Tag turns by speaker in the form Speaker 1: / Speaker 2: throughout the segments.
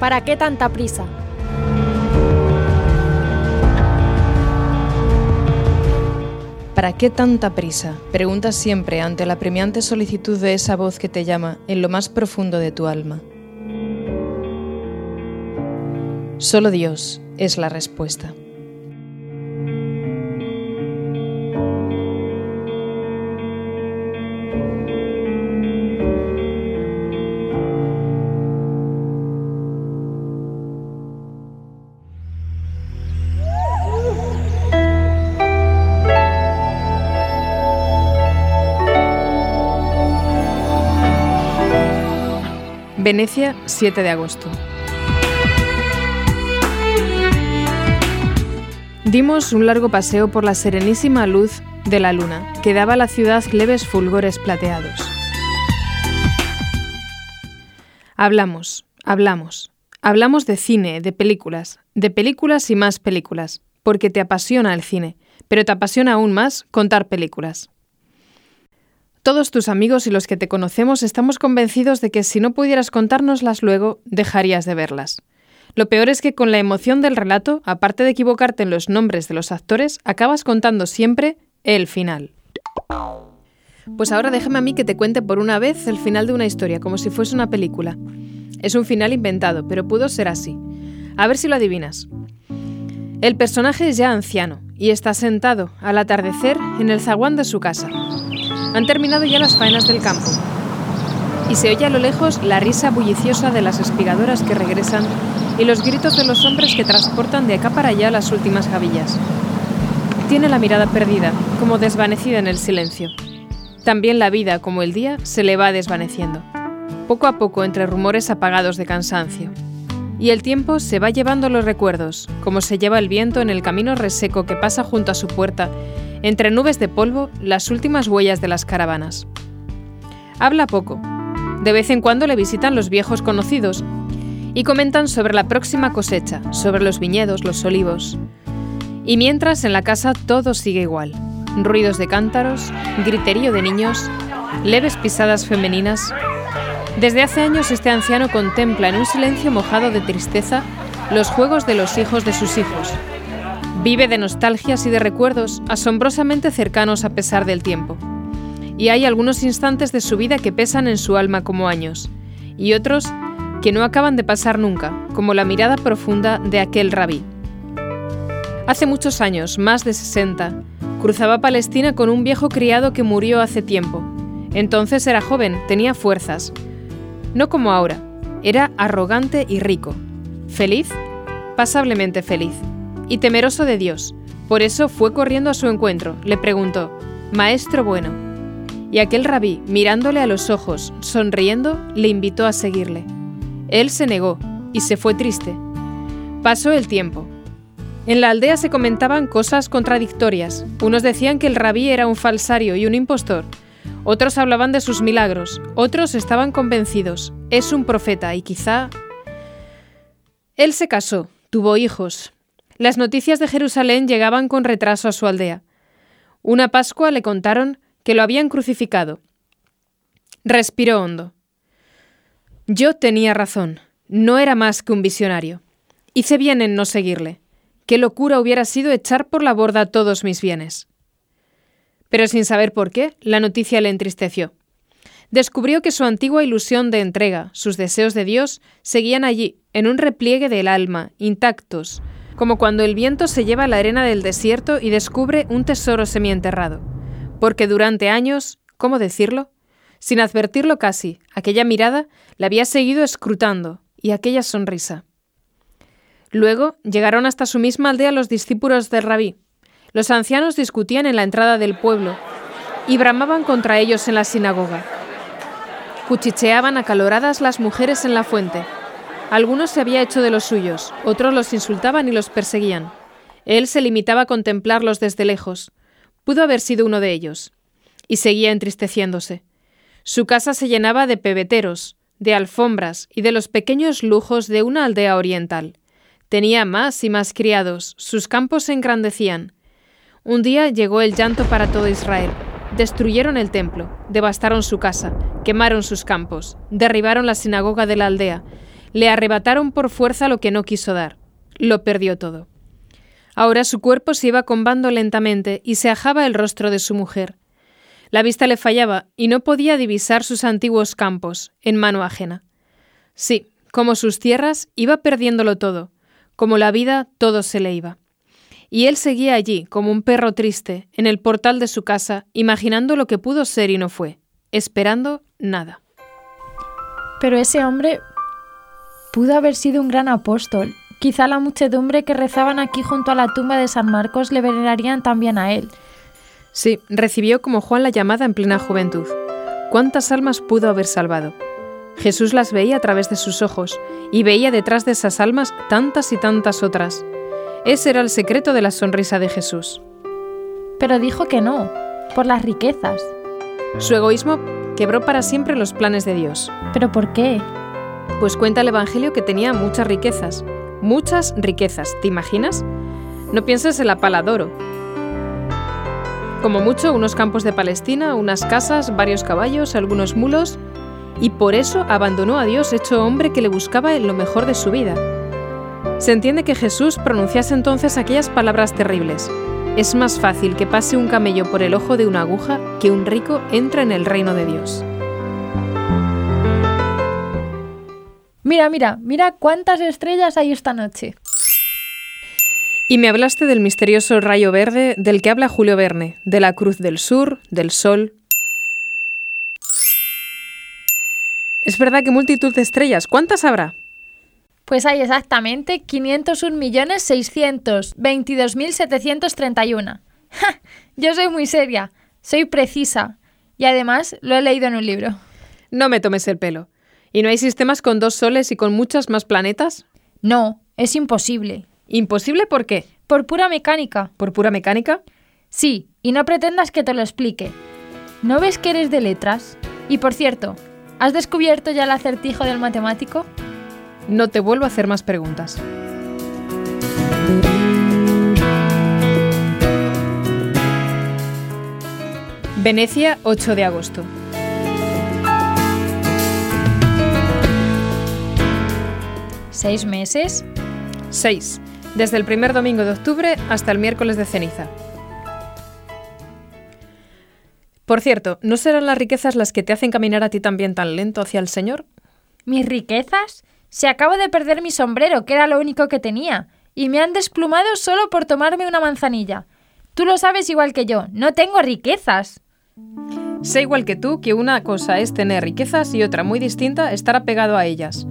Speaker 1: ¿Para qué tanta prisa?
Speaker 2: ¿Para qué tanta prisa? Preguntas siempre ante la premiante solicitud de esa voz que te llama en lo más profundo de tu alma. Solo Dios es la respuesta. Venecia, 7 de agosto. Dimos un largo paseo por la serenísima luz de la luna, que daba a la ciudad leves fulgores plateados. Hablamos, hablamos. Hablamos de cine, de películas, de películas y más películas, porque te apasiona el cine, pero te apasiona aún más contar películas. Todos tus amigos y los que te conocemos estamos convencidos de que si no pudieras contárnoslas luego, dejarías de verlas. Lo peor es que con la emoción del relato, aparte de equivocarte en los nombres de los actores, acabas contando siempre el final. Pues ahora déjame a mí que te cuente por una vez el final de una historia, como si fuese una película. Es un final inventado, pero pudo ser así. A ver si lo adivinas. El personaje es ya anciano y está sentado al atardecer en el zaguán de su casa. Han terminado ya las faenas del campo. Y se oye a lo lejos la risa bulliciosa de las espigadoras que regresan y los gritos de los hombres que transportan de acá para allá las últimas gavillas. Tiene la mirada perdida, como desvanecida en el silencio. También la vida, como el día, se le va desvaneciendo, poco a poco entre rumores apagados de cansancio. Y el tiempo se va llevando los recuerdos, como se lleva el viento en el camino reseco que pasa junto a su puerta entre nubes de polvo, las últimas huellas de las caravanas. Habla poco. De vez en cuando le visitan los viejos conocidos y comentan sobre la próxima cosecha, sobre los viñedos, los olivos. Y mientras en la casa todo sigue igual. Ruidos de cántaros, griterío de niños, leves pisadas femeninas. Desde hace años este anciano contempla en un silencio mojado de tristeza los juegos de los hijos de sus hijos, Vive de nostalgias y de recuerdos asombrosamente cercanos a pesar del tiempo. Y hay algunos instantes de su vida que pesan en su alma como años, y otros que no acaban de pasar nunca, como la mirada profunda de aquel rabí. Hace muchos años, más de 60, cruzaba Palestina con un viejo criado que murió hace tiempo. Entonces era joven, tenía fuerzas. No como ahora, era arrogante y rico. ¿Feliz? Pasablemente feliz y temeroso de Dios. Por eso fue corriendo a su encuentro. Le preguntó, Maestro bueno. Y aquel rabí, mirándole a los ojos, sonriendo, le invitó a seguirle. Él se negó y se fue triste. Pasó el tiempo. En la aldea se comentaban cosas contradictorias. Unos decían que el rabí era un falsario y un impostor. Otros hablaban de sus milagros. Otros estaban convencidos. Es un profeta y quizá... Él se casó, tuvo hijos, las noticias de Jerusalén llegaban con retraso a su aldea. Una Pascua le contaron que lo habían crucificado. Respiró hondo. Yo tenía razón. No era más que un visionario. Hice bien en no seguirle. Qué locura hubiera sido echar por la borda todos mis bienes. Pero sin saber por qué, la noticia le entristeció. Descubrió que su antigua ilusión de entrega, sus deseos de Dios, seguían allí, en un repliegue del alma, intactos, como cuando el viento se lleva la arena del desierto y descubre un tesoro semienterrado. Porque durante años, ¿cómo decirlo? Sin advertirlo casi, aquella mirada la había seguido escrutando, y aquella sonrisa. Luego llegaron hasta su misma aldea los discípulos del rabí. Los ancianos discutían en la entrada del pueblo y bramaban contra ellos en la sinagoga. Cuchicheaban acaloradas las mujeres en la fuente, algunos se había hecho de los suyos, otros los insultaban y los perseguían. Él se limitaba a contemplarlos desde lejos. Pudo haber sido uno de ellos. Y seguía entristeciéndose. Su casa se llenaba de pebeteros, de alfombras y de los pequeños lujos de una aldea oriental. Tenía más y más criados, sus campos se engrandecían. Un día llegó el llanto para todo Israel. Destruyeron el templo, devastaron su casa, quemaron sus campos, derribaron la sinagoga de la aldea, Le arrebataron por fuerza lo que no quiso dar. Lo perdió todo. Ahora su cuerpo se iba combando lentamente y se ajaba el rostro de su mujer. La vista le fallaba y no podía divisar sus antiguos campos, en mano ajena. Sí, como sus tierras, iba perdiéndolo todo, como la vida todo se le iba. Y él seguía allí, como un perro triste, en el portal de su casa, imaginando lo que pudo ser y no fue, esperando nada.
Speaker 1: Pero ese hombre pudo haber sido un gran apóstol. Quizá la muchedumbre que rezaban aquí junto a la tumba de San Marcos le venerarían también a él.
Speaker 2: Sí, recibió como Juan la llamada en plena juventud. ¿Cuántas almas pudo haber salvado? Jesús las veía a través de sus ojos y veía detrás de esas almas tantas y tantas otras. Ese era el secreto de la sonrisa de Jesús.
Speaker 1: Pero dijo que no, por las riquezas.
Speaker 2: Su egoísmo quebró para siempre los planes de Dios.
Speaker 1: ¿Pero por qué?
Speaker 2: Pues cuenta el Evangelio que tenía muchas riquezas. Muchas riquezas, ¿te imaginas? No pienses en la pala de oro. Como mucho, unos campos de Palestina, unas casas, varios caballos, algunos mulos, y por eso abandonó a Dios hecho hombre que le buscaba en lo mejor de su vida. Se entiende que Jesús pronunciase entonces aquellas palabras terribles. Es más fácil que pase un camello por el ojo de una aguja que un rico entre en el reino de Dios.
Speaker 1: Mira, mira, mira cuántas estrellas hay esta noche.
Speaker 2: Y me hablaste del misterioso rayo verde del que habla Julio Verne, de la cruz del sur, del sol. Es verdad que multitud de estrellas, ¿cuántas habrá?
Speaker 1: Pues hay exactamente 501.622.731. Yo soy muy seria, soy precisa y además lo he leído en un libro.
Speaker 2: No me tomes el pelo. ¿Y no hay sistemas con dos soles y con muchas más planetas?
Speaker 1: No, es imposible.
Speaker 2: ¿Imposible por qué?
Speaker 1: Por pura mecánica.
Speaker 2: ¿Por pura mecánica?
Speaker 1: Sí, y no pretendas que te lo explique. ¿No ves que eres de letras? Y por cierto, ¿has descubierto ya el acertijo del matemático?
Speaker 2: No te vuelvo a hacer más preguntas. Venecia, 8 de agosto.
Speaker 1: ¿Seis meses?
Speaker 2: Seis. Desde el primer domingo de octubre hasta el miércoles de ceniza. Por cierto, ¿no serán las riquezas las que te hacen caminar a ti también tan lento hacia el Señor?
Speaker 1: ¿Mis riquezas? Se acabo de perder mi sombrero, que era lo único que tenía, y me han desplumado solo por tomarme una manzanilla. Tú lo sabes igual que yo, no tengo riquezas.
Speaker 2: Sé igual que tú que una cosa es tener riquezas y otra muy distinta estar apegado a ellas.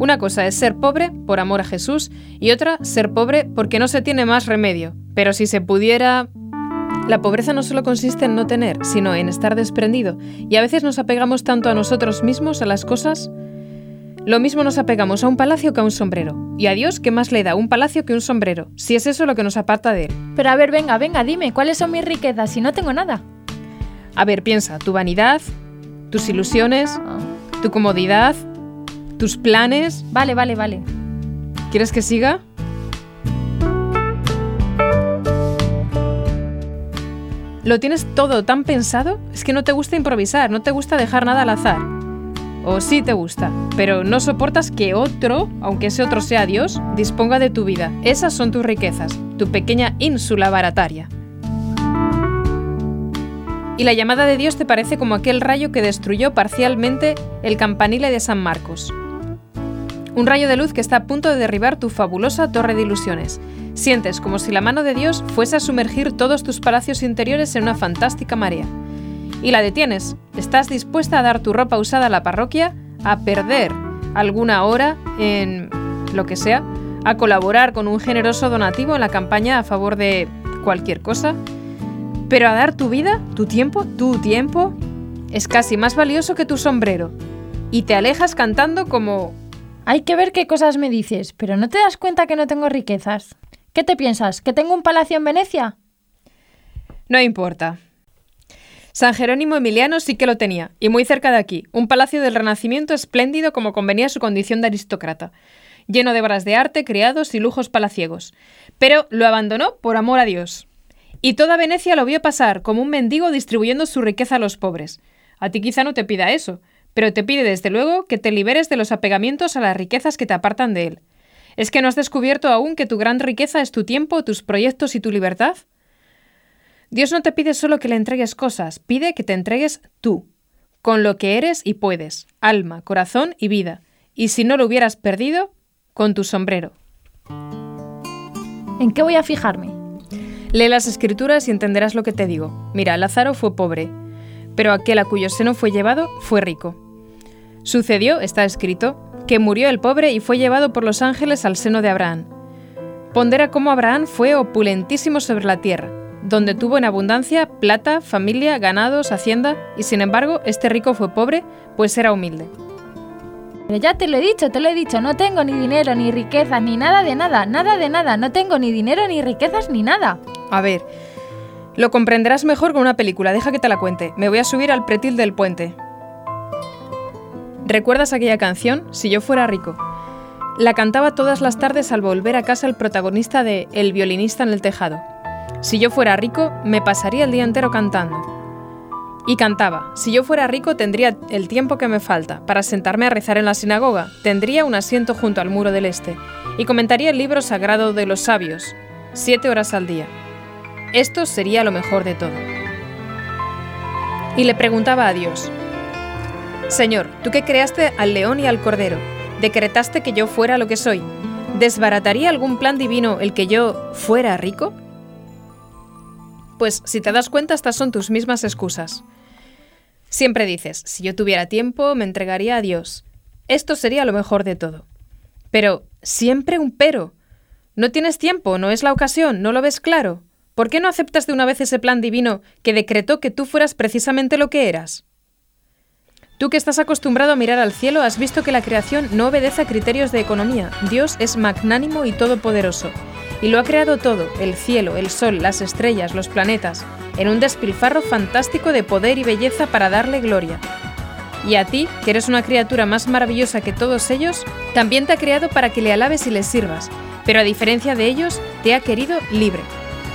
Speaker 2: Una cosa es ser pobre por amor a Jesús y otra ser pobre porque no se tiene más remedio. Pero si se pudiera... La pobreza no solo consiste en no tener, sino en estar desprendido. Y a veces nos apegamos tanto a nosotros mismos, a las cosas. Lo mismo nos apegamos a un palacio que a un sombrero. Y a Dios, ¿qué más le da un palacio que un sombrero? Si es eso lo que nos aparta de Él.
Speaker 1: Pero a ver, venga, venga, dime, ¿cuáles son mis riquezas si no tengo nada?
Speaker 2: A ver, piensa, tu vanidad, tus ilusiones, tu comodidad, tus planes.
Speaker 1: Vale, vale, vale.
Speaker 2: ¿Quieres que siga? ¿Lo tienes todo tan pensado? Es que no te gusta improvisar, no te gusta dejar nada al azar. O sí te gusta, pero no soportas que otro, aunque ese otro sea Dios, disponga de tu vida. Esas son tus riquezas, tu pequeña ínsula barataria. Y la llamada de Dios te parece como aquel rayo que destruyó parcialmente el campanile de San Marcos. Un rayo de luz que está a punto de derribar tu fabulosa torre de ilusiones. Sientes como si la mano de Dios fuese a sumergir todos tus palacios interiores en una fantástica marea. Y la detienes. Estás dispuesta a dar tu ropa usada a la parroquia, a perder alguna hora en lo que sea, a colaborar con un generoso donativo en la campaña a favor de cualquier cosa, pero a dar tu vida, tu tiempo, tu tiempo, es casi más valioso que tu sombrero. Y te alejas cantando como
Speaker 1: hay que ver qué cosas me dices, pero ¿no te das cuenta que no tengo riquezas? ¿Qué te piensas? ¿Que tengo un palacio en Venecia?
Speaker 2: No importa. San Jerónimo Emiliano sí que lo tenía, y muy cerca de aquí, un palacio del Renacimiento espléndido como convenía su condición de aristócrata, lleno de obras de arte, criados y lujos palaciegos. Pero lo abandonó por amor a Dios. Y toda Venecia lo vio pasar como un mendigo distribuyendo su riqueza a los pobres. A ti quizá no te pida eso, pero te pide desde luego que te liberes de los apegamientos a las riquezas que te apartan de Él. ¿Es que no has descubierto aún que tu gran riqueza es tu tiempo, tus proyectos y tu libertad? Dios no te pide solo que le entregues cosas, pide que te entregues tú, con lo que eres y puedes, alma, corazón y vida, y si no lo hubieras perdido, con tu sombrero.
Speaker 1: ¿En qué voy a fijarme?
Speaker 2: Lee las escrituras y entenderás lo que te digo. Mira, Lázaro fue pobre, pero aquel a cuyo seno fue llevado fue rico. Sucedió, está escrito, que murió el pobre y fue llevado por los ángeles al seno de Abraham. Pondera cómo Abraham fue opulentísimo sobre la tierra, donde tuvo en abundancia plata, familia, ganados, hacienda, y sin embargo este rico fue pobre, pues era humilde.
Speaker 1: Pero ya te lo he dicho, te lo he dicho, no tengo ni dinero, ni riquezas, ni nada de nada, nada de nada, no tengo ni dinero, ni riquezas, ni nada.
Speaker 2: A ver, lo comprenderás mejor con una película, deja que te la cuente. Me voy a subir al pretil del puente. ¿Recuerdas aquella canción, Si yo fuera rico? La cantaba todas las tardes al volver a casa el protagonista de El violinista en el tejado. Si yo fuera rico, me pasaría el día entero cantando. Y cantaba, si yo fuera rico tendría el tiempo que me falta para sentarme a rezar en la sinagoga, tendría un asiento junto al muro del este, y comentaría el libro sagrado de los sabios, siete horas al día. Esto sería lo mejor de todo. Y le preguntaba a Dios, Señor, tú que creaste al león y al cordero, decretaste que yo fuera lo que soy, ¿desbarataría algún plan divino el que yo fuera rico? Pues si te das cuenta, estas son tus mismas excusas. Siempre dices, si yo tuviera tiempo, me entregaría a Dios. Esto sería lo mejor de todo. Pero, siempre un pero. No tienes tiempo, no es la ocasión, no lo ves claro. ¿Por qué no aceptas de una vez ese plan divino que decretó que tú fueras precisamente lo que eras? Tú que estás acostumbrado a mirar al cielo, has visto que la creación no obedece a criterios de economía. Dios es magnánimo y todopoderoso y lo ha creado todo, el cielo, el sol, las estrellas, los planetas, en un despilfarro fantástico de poder y belleza para darle gloria. Y a ti, que eres una criatura más maravillosa que todos ellos, también te ha creado para que le alabes y le sirvas, pero a diferencia de ellos, te ha querido libre.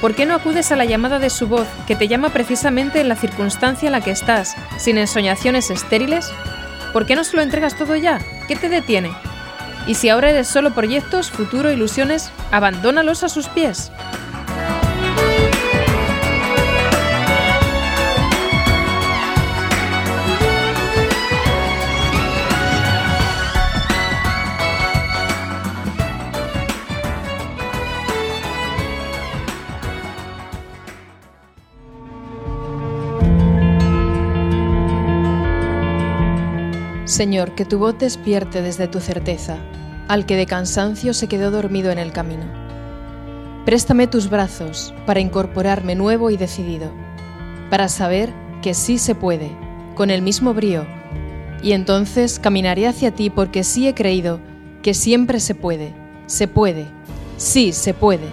Speaker 2: ¿Por qué no acudes a la llamada de su voz, que te llama precisamente en la circunstancia en la que estás, sin ensoñaciones estériles? ¿Por qué no se lo entregas todo ya? ¿Qué te detiene? Y si ahora eres solo proyectos, futuro, ilusiones, abandónalos a sus pies. Señor, que tu voz despierte desde tu certeza al que de cansancio se quedó dormido en el camino. Préstame tus brazos para incorporarme nuevo y decidido, para saber que sí se puede, con el mismo brío, y entonces caminaré hacia ti porque sí he creído que siempre se puede, se puede, sí se puede.